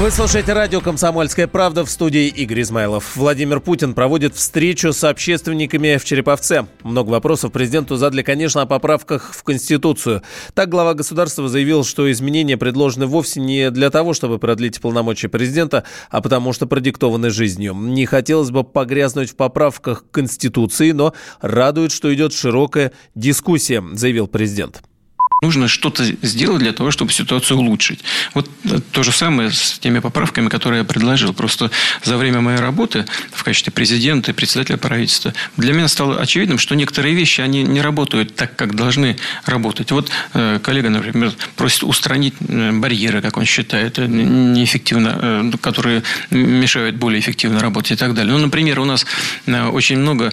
Вы слушаете радио «Комсомольская правда» в студии Игорь Измайлов. Владимир Путин проводит встречу с общественниками в Череповце. Много вопросов президенту задали, конечно, о поправках в Конституцию. Так глава государства заявил, что изменения предложены вовсе не для того, чтобы продлить полномочия президента, а потому что продиктованы жизнью. Не хотелось бы погрязнуть в поправках к Конституции, но радует, что идет широкая дискуссия, заявил президент. Нужно что-то сделать для того, чтобы ситуацию улучшить. Вот то же самое с теми поправками, которые я предложил. Просто за время моей работы в качестве президента и председателя правительства для меня стало очевидным, что некоторые вещи, они не работают так, как должны работать. Вот э, коллега, например, просит устранить э, барьеры, как он считает, э, неэффективно, которые мешают более эффективно работать и так далее. Ну, например, у нас очень много,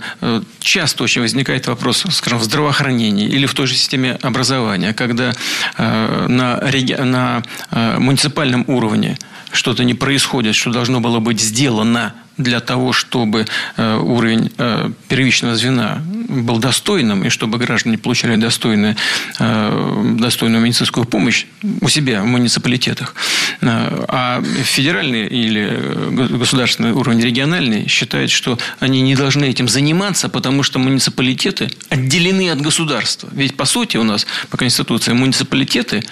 часто очень возникает вопрос, скажем, в здравоохранении или в той же системе образования когда э, на, на э, муниципальном уровне что-то не происходит, что должно было быть сделано для того, чтобы э, уровень э, первичного звена был достойным, и чтобы граждане получали достойную, э, достойную медицинскую помощь у себя в муниципалитетах. А федеральный или государственный уровень региональный считает, что они не должны этим заниматься, потому что муниципалитеты отделены от государства. Ведь, по сути, у нас по Конституции муниципалитеты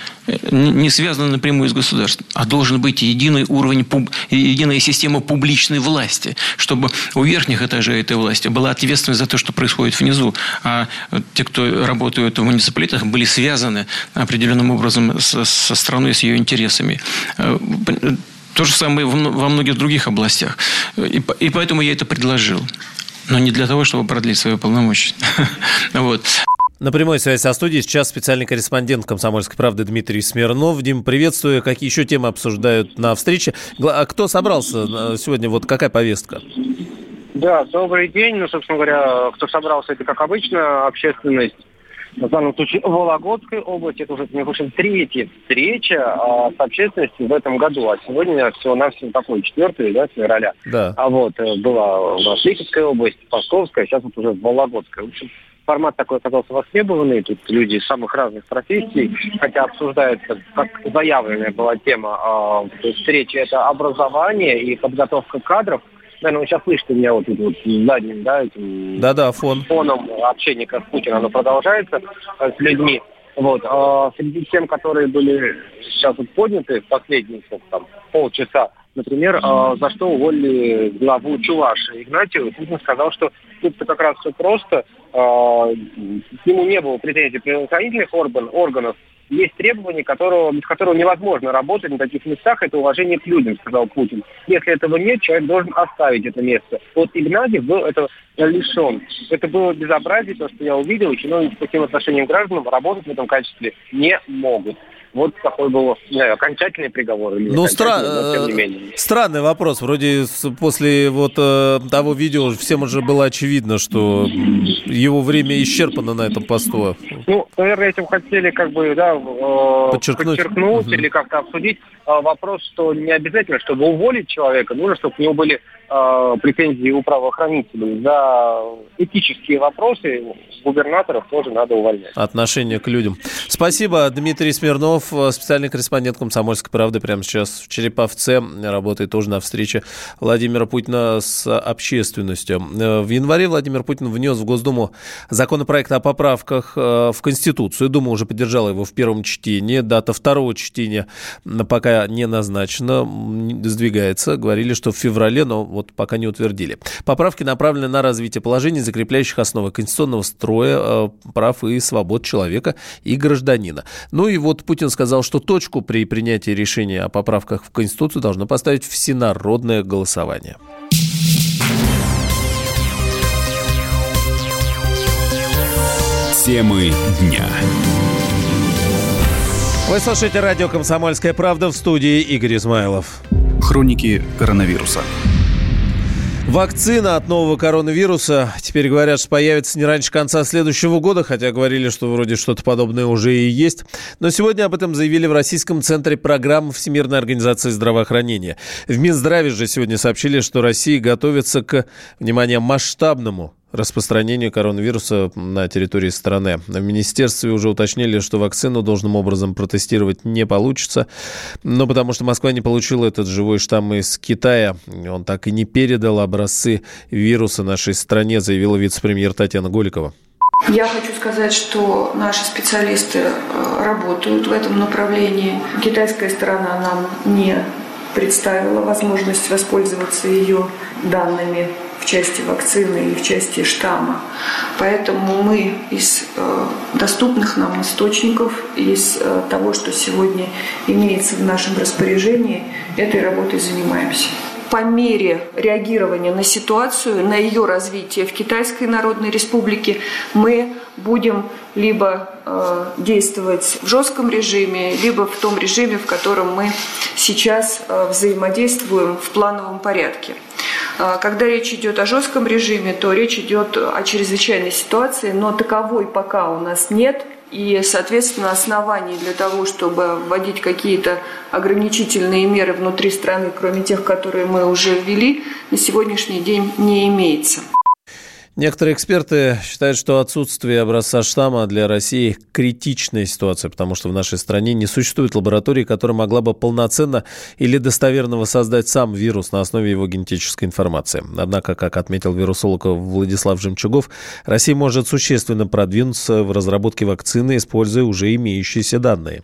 не связаны напрямую с государством, а должен быть единый уровень, единая система публичной власти власти, чтобы у верхних этажей этой власти была ответственность за то, что происходит внизу, а те, кто работают в муниципалитетах, были связаны определенным образом со, со страной, с ее интересами. Э, то же самое во многих других областях. И, поэтому я это предложил. Но не для того, чтобы продлить свои полномочия. вот. На прямой связи со студией сейчас специальный корреспондент «Комсомольской правды» Дмитрий Смирнов. Дим, приветствую. Какие еще темы обсуждают на встрече? А кто собрался э, сегодня? Вот какая повестка? Да, добрый день. Ну, собственно говоря, кто собрался, это, как обычно, общественность. В данном случае Вологодской области. Это уже, мне кажется, третья встреча а, с общественностью в этом году. А сегодня всего-навсего такой, четвертый, да, февраля. Да. А вот э, была у нас Липецкая область, Московская, сейчас вот уже Вологодская. В общем, формат такой оказался востребованный. Тут люди из самых разных профессий, хотя обсуждается, как заявленная была тема э, встречи, это образование и подготовка кадров. Наверное, вы сейчас слышите меня вот тут вот задним, да, этим да, да, фон. фоном общения с Путиным, оно продолжается э, с людьми. Вот. А среди тем, которые были сейчас вот подняты в последние сколько, там, полчаса, Например, э, за что уволили главу Чуваши Игнатьева. Путин сказал, что тут как раз все просто. К нему не было претензий правоохранительных орган, органов. Есть требования, которого, без которого невозможно работать на таких местах. Это уважение к людям, сказал Путин. Если этого нет, человек должен оставить это место. Вот Игнатьев был это лишен. Это было безобразие, то, что я увидел, и чиновники с таким отношением к гражданам работать в этом качестве не могут. Вот такой был не знаю, окончательный приговор. Или ну, стра... но, странный вопрос. Вроде после вот э, того видео всем уже было очевидно, что его время исчерпано на этом посту. Ну, наверное, этим хотели как бы, да, э, подчеркнуть, подчеркнуть угу. или как-то обсудить э, вопрос, что не обязательно, чтобы уволить человека, нужно, чтобы у него были э, претензии у правоохранителей. За этические вопросы губернаторов тоже надо увольнять. Отношение к людям. Спасибо, Дмитрий Смирнов, специальный корреспондент «Комсомольской правды» прямо сейчас в Череповце, работает тоже на встрече Владимира Путина с общественностью. В январе Владимир Путин внес в Госдуму законопроект о поправках э, в Конституцию. Дума уже поддержала его в первом чтении. Дата второго чтения пока не назначена, сдвигается. Говорили, что в феврале, но вот пока не утвердили. Поправки направлены на развитие положений, закрепляющих основы конституционного строя, э, прав и свобод человека и гражданина. Ну и вот Путин сказал, что точку при принятии решения о поправках в Конституцию должно поставить всенародное голосование. Темы дня. Вы слушаете радио «Комсомольская правда» в студии Игорь Измайлов. Хроники коронавируса. Вакцина от нового коронавируса теперь говорят, что появится не раньше конца следующего года, хотя говорили, что вроде что-то подобное уже и есть. Но сегодня об этом заявили в Российском центре программ Всемирной организации здравоохранения. В Минздраве же сегодня сообщили, что Россия готовится к, внимание, масштабному распространению коронавируса на территории страны. В министерстве уже уточнили, что вакцину должным образом протестировать не получится, но потому что Москва не получила этот живой штамм из Китая, он так и не передал образцы вируса нашей стране, заявила вице-премьер Татьяна Голикова. Я хочу сказать, что наши специалисты э, работают в этом направлении. Китайская сторона нам не представила возможность воспользоваться ее данными в части вакцины и в части штамма. Поэтому мы из э, доступных нам источников, из э, того, что сегодня имеется в нашем распоряжении, этой работой занимаемся по мере реагирования на ситуацию, на ее развитие в Китайской Народной Республике, мы будем либо э, действовать в жестком режиме, либо в том режиме, в котором мы сейчас э, взаимодействуем в плановом порядке. Э, когда речь идет о жестком режиме, то речь идет о чрезвычайной ситуации, но таковой пока у нас нет – и, соответственно, оснований для того, чтобы вводить какие-то ограничительные меры внутри страны, кроме тех, которые мы уже ввели, на сегодняшний день не имеется. Некоторые эксперты считают, что отсутствие образца штамма для России – критичная ситуация, потому что в нашей стране не существует лаборатории, которая могла бы полноценно или достоверно воссоздать сам вирус на основе его генетической информации. Однако, как отметил вирусолог Владислав Жемчугов, Россия может существенно продвинуться в разработке вакцины, используя уже имеющиеся данные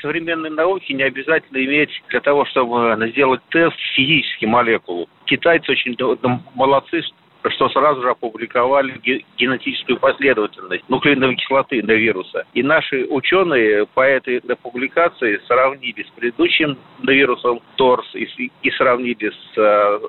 современной науке не обязательно иметь для того, чтобы сделать тест физически молекулу. Китайцы очень молодцы, что сразу же опубликовали генетическую последовательность нуклеиновой кислоты на вируса. И наши ученые по этой публикации сравнили с предыдущим вирусом ТОРС и, и сравнили с э,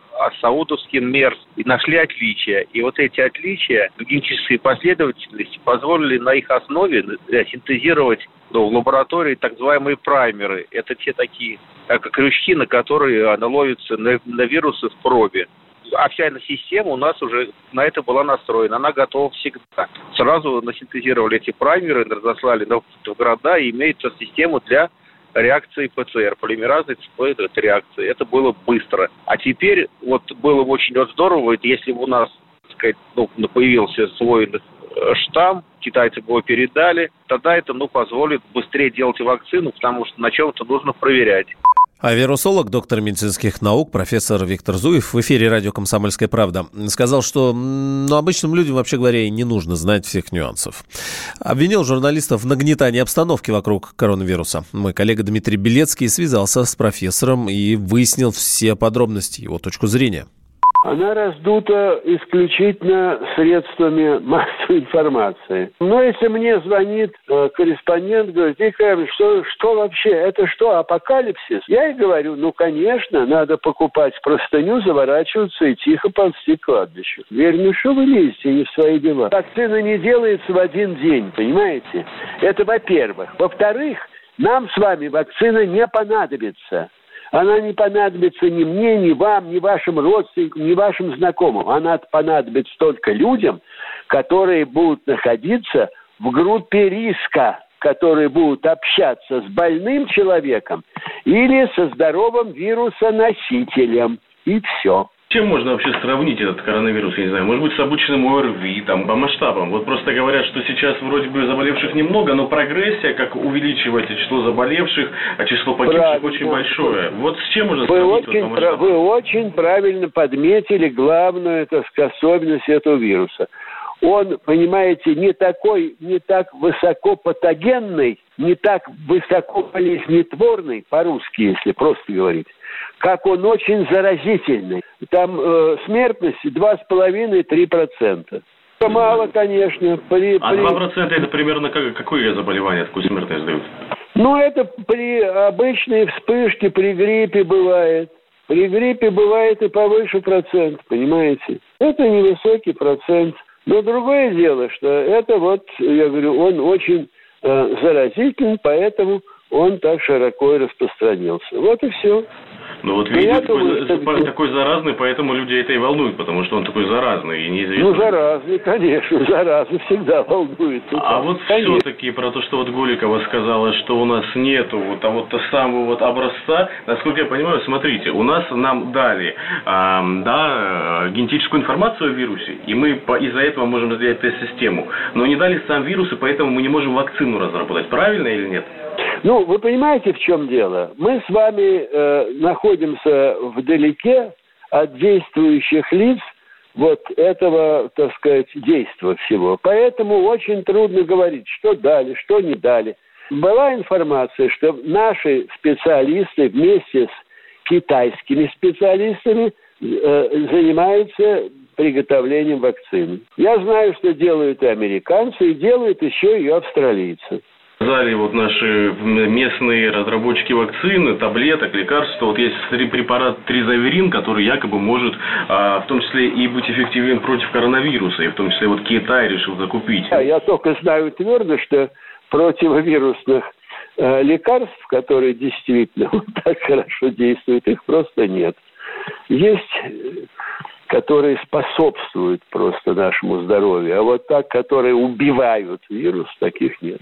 саудовским МЕРС и нашли отличия. И вот эти отличия в генетической последовательности позволили на их основе э, синтезировать ну, в лаборатории так называемые праймеры. Это те такие как крючки, на которые наловятся на, на вирусы в пробе а эта система у нас уже на это была настроена. Она готова всегда. Сразу насинтезировали эти праймеры, разослали в города и имеется система для реакции ПЦР, полимеразной цепной реакции. Это было быстро. А теперь вот было бы очень вот здорово, если бы у нас так сказать, ну, появился свой э, штамм, китайцы бы его передали, тогда это ну, позволит быстрее делать вакцину, потому что на чем-то нужно проверять. А вирусолог, доктор медицинских наук, профессор Виктор Зуев в эфире радио «Комсомольская правда» сказал, что ну, обычным людям, вообще говоря, и не нужно знать всех нюансов. Обвинил журналистов в нагнетании обстановки вокруг коронавируса. Мой коллега Дмитрий Белецкий связался с профессором и выяснил все подробности его точку зрения она раздута исключительно средствами массовой информации. Но если мне звонит э, корреспондент, говорит, Виктор, что, что вообще, это что, апокалипсис? Я и говорю, ну, конечно, надо покупать простыню, заворачиваться и тихо ползти к кладбищу. Верь, ну что вы лезете не в свои дела? Вакцина не делается в один день, понимаете? Это во-первых. Во-вторых, нам с вами вакцина не понадобится. Она не понадобится ни мне, ни вам, ни вашим родственникам, ни вашим знакомым. Она понадобится только людям, которые будут находиться в группе риска, которые будут общаться с больным человеком или со здоровым вирусоносителем. И все. Чем можно вообще сравнить этот коронавирус, я не знаю, может быть, с обычным ОРВИ, там, по масштабам? Вот просто говорят, что сейчас вроде бы заболевших немного, но прогрессия, как увеличивается число заболевших, а число погибших Правильно. очень большое. Вот с чем можно вы сравнить? Очень, вот вы очень правильно подметили главную так сказать, особенность этого вируса. Он, понимаете, не такой, не так высоко патогенный, не так высоко болезнетворный, по-русски, если просто говорить, как он очень заразительный. Там э, смертность 2,5-3%. Это мало, конечно. При, а 2% это примерно как, какое заболевание, такую смертность дают? Ну, это при обычной вспышке, при гриппе бывает. При гриппе бывает и повыше процент, понимаете? Это невысокий процент. Но другое дело, что это вот, я говорю, он очень э, заразительный, поэтому он так широко и распространился. Вот и все. Ну вот видите, такой, такой, такой заразный, поэтому люди это и волнуют, потому что он такой заразный и неизвестно. Ну, заразный, конечно, заразный всегда волнует. Ну, а вот все-таки про то, что вот Голикова сказала, что у нас нету вот того -то самого вот образца, насколько я понимаю, смотрите, у нас нам дали а, да, генетическую информацию о вирусе, и мы из-за этого можем сделать тест-систему, но не дали сам вирус, и поэтому мы не можем вакцину разработать. Правильно или нет? Ну, вы понимаете, в чем дело? Мы с вами э, находимся вдалеке от действующих лиц вот этого, так сказать, действия всего. Поэтому очень трудно говорить, что дали, что не дали. Была информация, что наши специалисты вместе с китайскими специалистами э, занимаются приготовлением вакцины. Я знаю, что делают и американцы, и делают еще и австралийцы. Сказали вот наши местные разработчики вакцины, таблеток, лекарств, вот есть препарат тризаверин, который якобы может а, в том числе и быть эффективен против коронавируса, и в том числе вот Китай решил закупить. Я только знаю твердо, что противовирусных э, лекарств, которые действительно вот так хорошо действуют, их просто нет. Есть которые способствуют просто нашему здоровью, а вот так, которые убивают вирус, таких нет.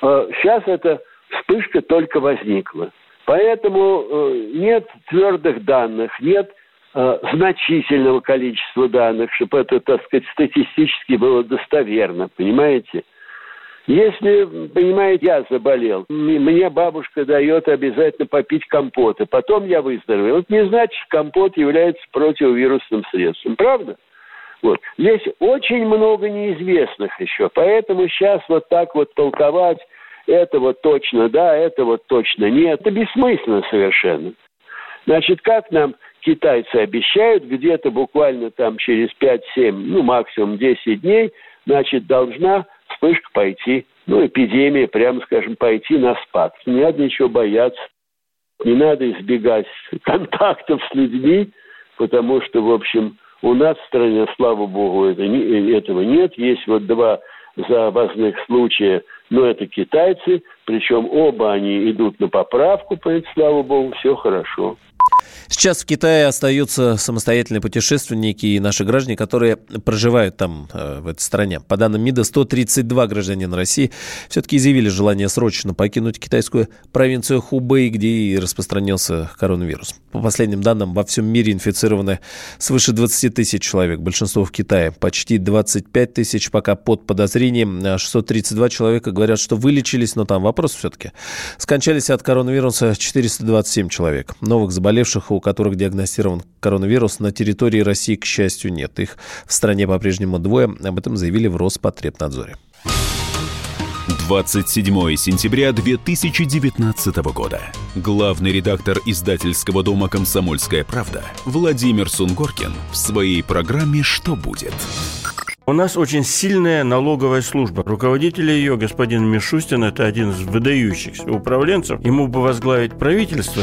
Сейчас а эта вспышка только возникла. Поэтому э, нет твердых данных, нет э, значительного количества данных, чтобы это, так сказать, статистически было достоверно, понимаете? Если, понимаете, я заболел, мне бабушка дает обязательно попить компоты, потом я выздоровел. Это не значит, что компот является противовирусным средством, правда? Вот. Здесь очень много неизвестных еще, поэтому сейчас вот так вот толковать, это вот точно да, это вот точно нет, это бессмысленно совершенно. Значит, как нам китайцы обещают, где-то буквально там через 5-7, ну максимум 10 дней, значит, должна вспышка пойти, ну, эпидемия, прямо скажем, пойти на спад. Не надо ничего бояться, не надо избегать контактов с людьми, потому что, в общем, у нас в стране, слава богу, это, этого нет. Есть вот два завозных случая, но это китайцы, причем оба они идут на поправку, слава богу, все хорошо. Сейчас в Китае остаются самостоятельные путешественники и наши граждане, которые проживают там, э, в этой стране. По данным МИДа, 132 гражданина России все-таки изъявили желание срочно покинуть китайскую провинцию Хубэй, где и распространился коронавирус. По последним данным, во всем мире инфицированы свыше 20 тысяч человек, большинство в Китае. Почти 25 тысяч пока под подозрением. 632 человека говорят, что вылечились, но там вопрос все-таки. Скончались от коронавируса 427 человек. Новых заболевших, у которых диагностирован коронавирус, на территории России, к счастью, нет. Их в стране по-прежнему двое. Об этом заявили в Роспотребнадзоре. 27 сентября 2019 года. Главный редактор издательского дома «Комсомольская правда» Владимир Сунгоркин в своей программе «Что будет?». У нас очень сильная налоговая служба. Руководитель ее, господин Мишустин, это один из выдающихся управленцев. Ему бы возглавить правительство.